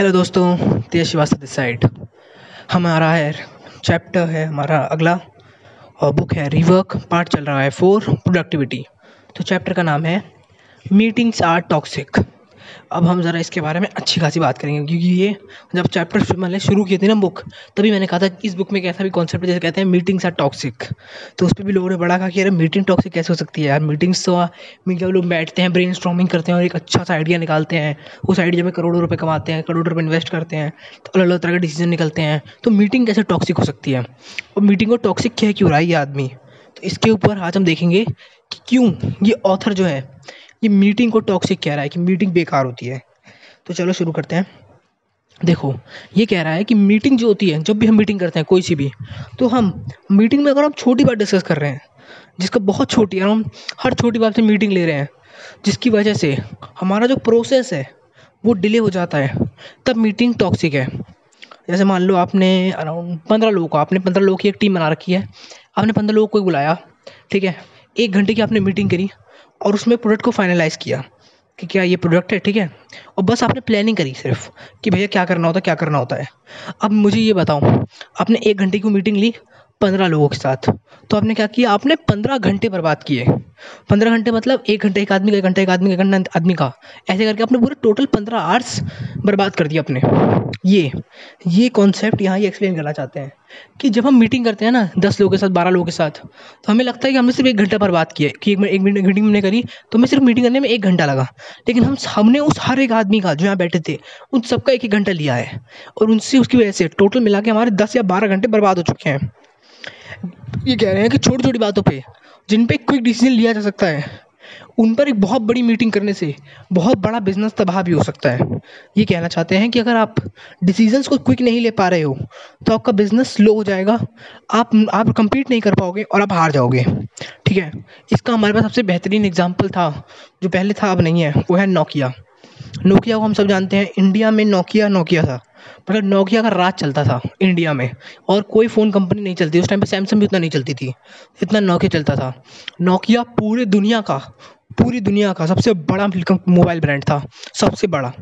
Hello दोस्तों तेज Srivastava this side हमारा है चैप्टर है, हमारा अगला, और बुक है रिवर्क पार्ट चल रहा है फोर प्रोडक्टिविटी तो चैप्टर का नाम है मीटिंग्स आर टॉक्सिक अब हम ज़रा इसके बारे में अच्छी खासी बात करेंगे, क्योंकि ये जब चैप्टर मैंने शुरू किए थे ना बुक तभी मैंने कहा था इस बुक में कैसा भी कॉन्सेप्ट जैसे कहते हैं मीटिंग्स आर टॉक्सिक तो उस पर भी लोगों ने बड़ा कहा कि यार मीटिंग टॉक्सिक कैसे हो सकती है यार? मीटिंग्स तो जब लोग बैठते हैं ब्रेन करते हैं और एक अच्छा सा आइडिया निकालते हैं, उस आइडिया में करोड़ों रुपये कमाते हैं, करोड़ों रुपये इन्वेस्ट करते हैं तो अलग अलग तरह के डिसीज़न निकलते हैं। तो मीटिंग कैसे टॉक्सिक हो सकती है? और मीटिंग को टॉक्सिक क्या क्यों? रहा है ये आदमी। तो इसके ऊपर आज हम देखेंगे कि क्यों ये ऑथर जो है ये मीटिंग को टॉक्सिक कह रहा है, कि मीटिंग बेकार होती है। तो चलो शुरू करते हैं। देखो, ये कह रहा है कि मीटिंग जो होती है, जब भी हम मीटिंग करते हैं, कोई सी भी तो हम मीटिंग में अगर हम छोटी बात डिस्कस कर रहे हैं, जिसका बहुत छोटी है हम हर छोटी बात से मीटिंग ले रहे हैं, जिसकी वजह से हमारा जो प्रोसेस है, वो डिले हो जाता है, तब मीटिंग टॉक्सिक है। जैसे मान लो आपने अराउंड पंद्रह लोगों को, आपने पंद्रह लोगों की एक टीम बना रखी है, आपने पंद्रह लोगों को बुलाया, ठीक है, एक घंटे की आपने मीटिंग करी और उसमें प्रोडक्ट को फाइनलाइज़ किया कि क्या ये प्रोडक्ट है, ठीक है? और बस आपने प्लानिंग करी सिर्फ़ कि भैया क्या करना होता है, क्या करना होता है। अब मुझे ये बताओ, आपने एक घंटे की मीटिंग ली पंद्रह लोगों के साथ तो आपने क्या किया? आपने पंद्रह घंटे बर्बाद किए। पंद्रह घंटे मतलब एक घंटे, एक आदमी का, एक घंटे, एक आदमी का, एक घंटा आदमी का। ऐसे करके आपने पूरे टोटल पंद्रह आवर्स बर्बाद कर दिया अपने। ये ये कॉन्सेप्ट यहाँ ये एक्सप्लेन करना चाहते हैं कि जब हम मीटिंग करते हैं ना, दस लोगों के साथ, बारह लोगों के साथ तो हमें लगता है कि हमने सिर्फ़ एक घंटा पर बात की एक मिनट मीटिंग हमने करी तो हमें सिर्फ़ मीटिंग करने में एक घंटा लगा। लेकिन हम, हमने उस हर एक आदमी का, जो यहाँ बैठे थे, उन सबका एक एक घंटा लिया है। और उनसे, उसकी वजह से टोटल मिला के हमारे दस या बारह घंटे बर्बाद हो चुके हैं। ये कह रहे हैं कि छोटी छोटी बातों पे जिन पे क्विक डिसीज़न लिया जा सकता है, उन पर एक बहुत बड़ी मीटिंग करने से बहुत बड़ा बिज़नेस तबाह भी हो सकता है। ये कहना चाहते हैं कि अगर आप डिसीजंस को क्विक नहीं ले पा रहे हो तो आपका बिज़नेस स्लो हो जाएगा, आप आप कंप्लीट नहीं कर पाओगे और आप हार जाओगे। ठीक है? इसका हमारे पास सबसे बेहतरीन एग्ज़ाम्पल था, जो पहले था, अब नहीं है, वो है नोकिया नोकिया को हम सब जानते हैं, इंडिया में नोकिया नोकिया था। मतलब नोकिया का राज चलता था इंडिया में और कोई फ़ोन कंपनी नहीं चलती। उस टाइम पे सैमसंग भी उतना नहीं चलती थी। इतना नोकिया चलता था। नोकिया पूरे दुनिया का पूरी दुनिया का सबसे बड़ा मोबाइल ब्रांड था, सबसे बड़ा।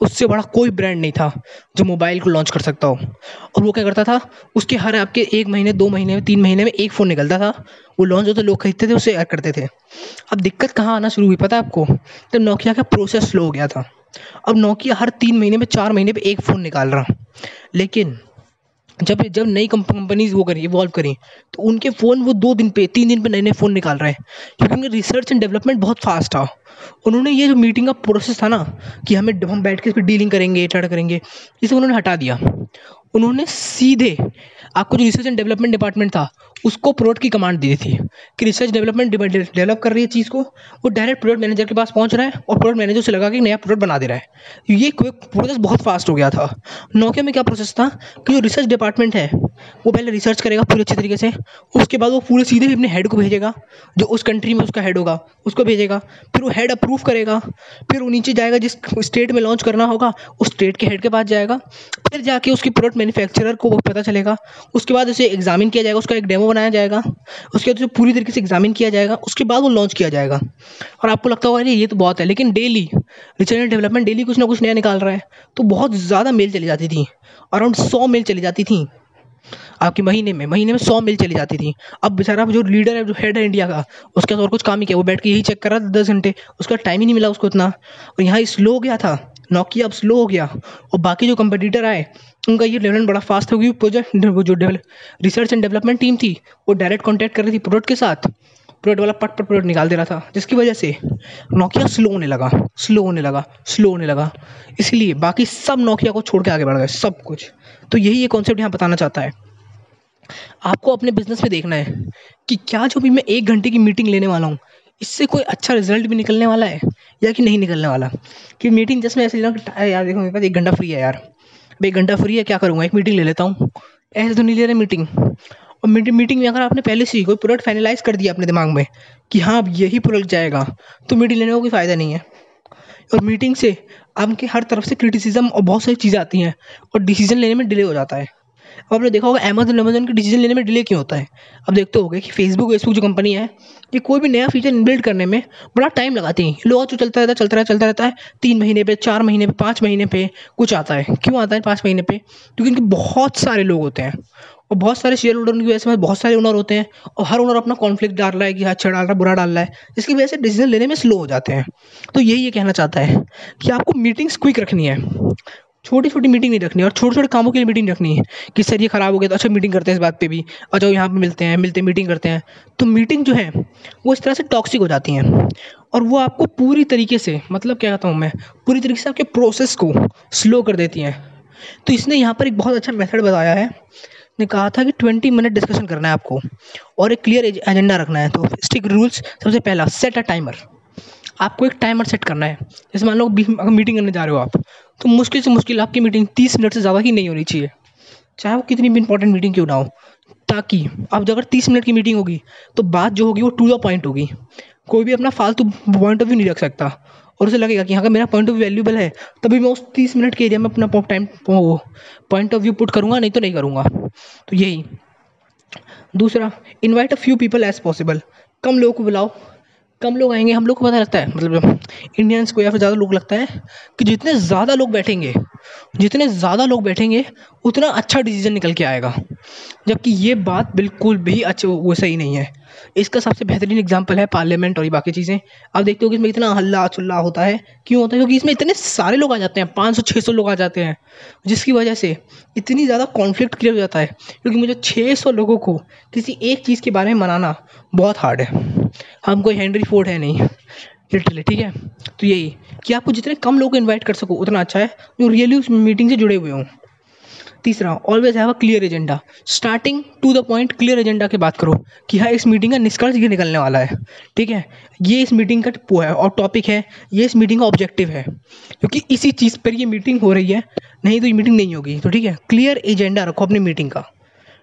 उससे बड़ा कोई ब्रांड नहीं था जो मोबाइल को लॉन्च कर सकता हो। और वो क्या करता था? उसके हर आपके एक महीने, दो महीने में, तीन महीने में एक फ़ोन निकलता था। वो लॉन्च होते, लोग खरीदते थे, उसे ऐड करते थे। अब दिक्कत कहाँ आना शुरू हुई पता है आपको? जब नोकिया का प्रोसेस स्लो हो गया था। अब नोकिया हर तीन महीने में, चार महीने पे एक फ़ोन निकाल रहा। लेकिन जब जब नई कंपनीज़ वो करें इवॉल्व करी तो उनके फ़ोन वो दो दिन पे, तीन दिन पे नए नए फ़ोन निकाल रहे हैं। क्योंकि उनका रिसर्च एंड डेवलपमेंट बहुत फास्ट था। उन्होंने ये जो मीटिंग का प्रोसेस था ना, कि हमें, हम बैठ के इस पर डीलिंग करेंगे चढ़ करेंगे, इसे उन्होंने हटा दिया। उन्होंने सीधे, आपको जो रिसर्च एंड डेवलपमेंट डिपार्टमेंट था, उसको प्रोडक्ट की कमांड दी थी कि रिसर्च डेवलपमेंट डेवलप कर रही है चीज़ को। वो डायरेक्ट प्रोडक्ट मैनेजर के पास पहुँच रहा है और प्रोडक्ट मैनेजर से लगा कि नया प्रोडक्ट बना दे रहा है। ये प्रोसेस बहुत फास्ट हो गया था। नोकिया में क्या प्रोसेस था कि जो रिसर्च डिपार्टमेंट है, वो पहले रिसर्च करेगा पूरे अच्छे तरीके से, उसके बाद वो पूरे सीधे अपने हेड को भेजेगा, जो उस कंट्री में उसका हेड होगा, उसको भेजेगा, फिर वो हेड अप्रूव करेगा, फिर वो नीचे जाएगा जिस स्टेट में लॉन्च करना होगा, उस स्टेट के हेड के पास जाएगा, फिर जाके उसकी प्रोडक्ट मैन्युफैक्चरर को पता चलेगा। उसके बाद उसे एग्जामिन किया जाएगा, उसका एक डेमो बनाया जाएगा। उसके बाद उसे पूरी तरीके से एग्जामिन किया जाएगा। उसके बाद वो लॉन्च किया जाएगा। और आपको लगता होगा ये तो बहुत है। लेकिन daily research and development daily कुछ ना कुछ नया निकाल रहा है। तो बहुत ज़्यादा मेल चली जाती थी। अराउंड सौ मेल चली जाती थी। आपके महीने में महीने में सौ मिल चली जाती थी। अब बेचारा जो लीडर है, जो हेड है इंडिया का, उसके और कुछ काम ही किया। वो बैठ के यही चेक कर रहा था दस घंटे। उसका टाइम ही नहीं मिला उसको इतना। और यहाँ स्लो हो गया था। नोकिया अब स्लो हो गया। और बाकी जो कंपटीटर आए उनका ये डेवलपमेंट बड़ा फास्ट हो गई प्रोजेक्ट वो जो रिसर्च एंड डेवलपमेंट टीम थी, वो डायरेक्ट कॉन्टैक्ट कर रही थी प्रोडक्ट के साथ। प्रोडक्ट वाला पट पट प्रोडक्ट निकाल दे रहा था, जिसकी वजह से नोकिया स्लो होने लगा स्लो होने लगा स्लो होने लगा। इसलिए बाकी सब नोकिया को छोड़ के आगे बढ़ गए, सब कुछ। तो यही ये कॉन्सेप्ट यहाँ बताना चाहता है। आपको अपने बिज़नेस में देखना है कि क्या जो भी मैं एक घंटे की मीटिंग लेने वाला हूँ, इससे कोई अच्छा रिज़ल्ट भी निकलने वाला है या कि नहीं निकलने वाला? कि मीटिंग जस्ट मैं ऐसे यार देखो, मेरे पास एक घंटा फ्री है यार। भाई एक घंटा फ्री है, क्या करूँगा? एक मीटिंग ले लेता हूँ। ऐसे तो नहीं ले रहे मीटिंग और मीटिंग में अगर आपने पहले से ही कोई प्रोडक्ट फाइनलाइज कर दिया अपने दिमाग में, कि हाँ अब यही प्रोडक्ट जाएगा तो मीटिंग लेने का कोई फ़ायदा नहीं है। और मीटिंग से आपके हर तरफ़ से क्रिटिसिज्म और बहुत सारी चीज़ें आती हैं, और डिसीज़न लेने में डिले हो जाता है। अब आपने देखा होगा अमेजन अमेजन के डिसीज़न लेने में डिले क्यों होता है? अब देखते हो कि फेसबुक वेसबुक जो कंपनी है, ये कोई भी नया फीचर इनबिल्ड करने में बड़ा टाइम लगाती है। लोग जो चलता रहता है, चलता रहता चलता रहता है। तीन महीने पे, चार महीने पे, पाँच महीने पे कुछ आता है। क्यों आता है पाँच महीने पे? क्योंकि इनके बहुत सारे लोग होते हैं और बहुत सारे शेयर होल्डर की वजह से बहुत सारे ओनर होते हैं और हर ओनर अपना कॉन्फ्लिक्ट डाल रहा है कि अच्छा डाल रहा है बुरा डाल रहा है। जिसकी वजह से डिसीज़न लेने में स्लो हो जाते हैं। तो यही ये कहना चाहता है कि आपको मीटिंग्स क्विक रखनी है। छोटी छोटी मीटिंग नहीं रखनी, और छोटे छोटे कामों के लिए मीटिंग रखनी है कि सर ये ख़राब हो गया तो अच्छा मीटिंग करते हैं इस बात पे भी अच्छा यहाँ पे मिलते हैं मिलते हैं मीटिंग करते हैं। तो मीटिंग जो है, वो इस तरह से टॉक्सिक हो जाती हैं, और वो आपको पूरी तरीके से मतलब क्या कहता हूँ मैं, पूरी तरीके से आपके प्रोसेस को स्लो कर देती हैं। तो इसने यहाँ पर एक बहुत अच्छा मेथड बताया है, ने कहा था कि ट्वेंटी मिनट डिस्कशन करना है आपको, और एक क्लियर एजेंडा रखना है। तो स्टिक रूल्स सबसे पहला सेट अ टाइमर आपको एक टाइमर सेट करना है, जैसे मान लो अगर मीटिंग करने जा रहे हो आप तो मुश्किल से मुश्किल आपकी मीटिंग तीस मिनट से ज़्यादा ही नहीं होनी चाहिए। चाहे वो कितनी भी इंपॉर्टेंट मीटिंग क्यों ना हो, ताकि अब अगर तीस मिनट की मीटिंग होगी तो बात जो होगी वो टू द पॉइंट होगी। कोई भी अपना फालतू पॉइंट ऑफ़ व्यू नहीं रख सकता। और उसे लगेगा कि हाँ मेरा पॉइंट ऑफ़ व्यू वैल्यूबल है, तभी मैं उस तीस मिनट के एरिया में अपना time point of view put करूँगा, नहीं तो नहीं करूँगा। तो यही। दूसरा invite a few people as possible कम लोगों को बुलाओ कम लोग आएँगे, हम लोग को पता लगता है मतलब इंडियंस को या फिर ज़्यादा लोग लगता है कि जितने ज़्यादा लोग बैठेंगे, जितने ज़्यादा लोग बैठेंगे, उतना अच्छा डिसीज़न निकल के आएगा। जबकि ये बात बिल्कुल भी अच्छे वो सही नहीं है। इसका सबसे बेहतरीन एग्ज़ाम्पल है पार्लियामेंट और ये बाकी चीज़ें। आप देखते हो कि इसमें इतना हल्ला चुल्ला होता है, क्यों होता है? क्योंकि इसमें इतने सारे लोग आ जाते हैं, पाँच सौ छः सौ लोग आ जाते हैं, जिसकी वजह से इतनी ज़्यादा कॉन्फ्लिक्ट क्रिएट हो जाता है। क्योंकि मुझे छः सौ लोगों को किसी एक चीज़ के बारे में मनाना बहुत हार्ड है। हम कोई हेनरी फोर्ड है नहीं लिटरली ठीक है? तो यही, कि आपको जितने कम लोग इन्वाइट कर सको, उतना अच्छा है। जो रियली उस मीटिंग से जुड़े हुए हों। तीसरा always have a clear agenda starting to the point clear agenda की बात करो, कि हाँ इस मीटिंग का निष्कर्ष ये निकलने वाला है। ठीक है? ये इस मीटिंग का वो है, और टॉपिक है, ये इस मीटिंग का ऑब्जेक्टिव है। क्योंकि इसी चीज़ पर ये मीटिंग हो रही है, नहीं तो ये मीटिंग नहीं होगी। तो ठीक है क्लियर एजेंडा रखो अपनी मीटिंग का।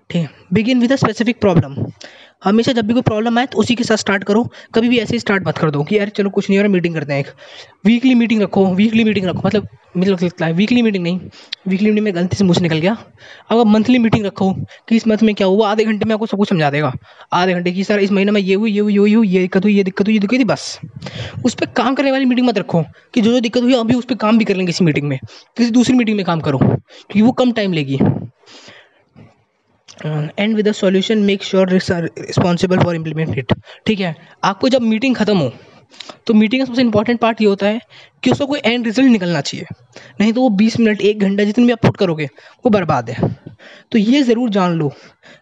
ठीक है? Begin with a specific problem हमेशा जब भी कोई प्रॉब्लम आए तो उसी के साथ स्टार्ट करो। कभी भी ऐसे ही स्टार्ट मत कर दो कि यार चलो कुछ नहीं हो रहा मीटिंग करते हैं एक। वीकली मीटिंग रखो वीकली मीटिंग रखो। मतलब मुझे लगता है वीकली मीटिंग नहीं वीकली मीटिंग में गलती से मुझे निकल गया। अब मंथली मीटिंग रखो कि इस मंथ में क्या हुआ, आधे घंटे में आपको सब कुछ समझा देगा। आधे घंटे की सर इस महीने में ये हुई ये हुई ये हुई, ये दिक्कत हुई, ये दिक्कत हुई, ये दिक्कत हुई, बस। उस पर काम करने वाली मीटिंग मत रखो कि जो जो दिक्कत हुई अभी उस पर काम भी कर लेंगे किसी मीटिंग में। किसी दूसरी मीटिंग में काम करो, क्योंकि वो कम टाइम लेगी। And with the solution make sure responsible for implement it ठीक है? आपको जब मीटिंग खत्म हो तो मीटिंग का सबसे इंपॉर्टेंट पार्ट ये होता है कि उसका कोई एंड रिज़ल्ट निकलना चाहिए। नहीं तो वो बीस मिनट, एक घंटा जितने भी आप पुट करोगे, वो बर्बाद है। तो ये ज़रूर जान लो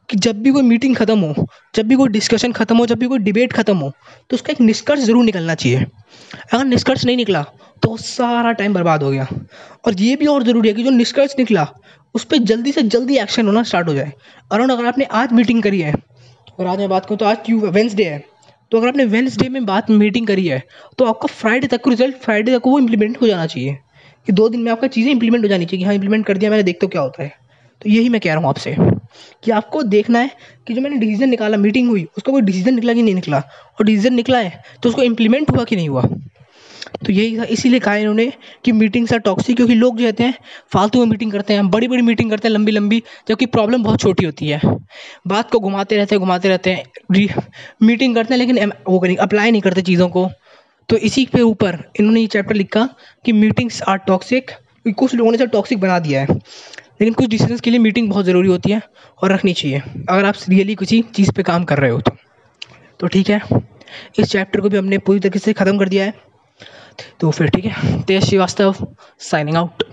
कि जब भी कोई मीटिंग ख़त्म हो, जब भी कोई डिस्कशन ख़त्म हो, जब भी कोई डिबेट ख़त्म हो तो उसका एक निष्कर्ष ज़रूर निकलना चाहिए। अगर निष्कर्ष नहीं निकला तो सारा टाइम बर्बाद हो गया। और ये भी और ज़रूरी है कि जो निष्कर्ष निकला, उस पर जल्दी से जल्दी एक्शन होना स्टार्ट हो जाए। अराउंड अगर आपने आज मीटिंग करी है, और आज मैं बात करूँ तो आज वेंसडे है तो अगर आपने वेंसडे में बात मीटिंग करी है तो आपका फ्राइडे तक का रिज़ल्ट फ्राइडे तक वो इम्प्लीमेंट हो जाना चाहिए कि दो दिन में आपका चीज़ें इंप्लीमेंट हो जानी चाहिए कि हाँ इंप्लीमेंट कर दिया मैंने, देखते क्या होता है। तो यही मैं कह रहा हूँ आपसे कि आपको देखना है कि जो मैंने डिसीज़न निकाला मीटिंग हुई, उसका कोई डिसीज़न निकला कि नहीं निकला। और डिसीज़न निकला है तो उसको इम्प्लीमेंट हुआ कि नहीं हुआ? तो यही था। इसीलिए कहा इन्होंने कि मीटिंग्स आर टॉक्सिक क्योंकि लोग जो रहते हैं, फालतू में मीटिंग करते हैं बड़ी बड़ी मीटिंग करते हैं लंबी लंबी जबकि प्रॉब्लम बहुत छोटी होती है। बात को घुमाते रहते हैं, घुमाते रहते हैं मीटिंग करते हैं, लेकिन वो करें अप्लाई नहीं करते चीज़ों को। तो इसी के ऊपर इन्होंने ये चैप्टर लिखा कि मीटिंग्स आर टॉक्सिक कुछ लोगों ने इसे टॉक्सिक बना दिया है। लेकिन कुछ डिसीज़न के लिए मीटिंग बहुत ज़रूरी होती है और रखनी चाहिए। अगर आप रियली किसी चीज़ पे काम कर रहे हो तो। तो ठीक है, इस चैप्टर को भी हमने पूरी तरीके से ख़त्म कर दिया है। तो फिर ठीक है तेज श्रीवास्तव साइनिंग आउट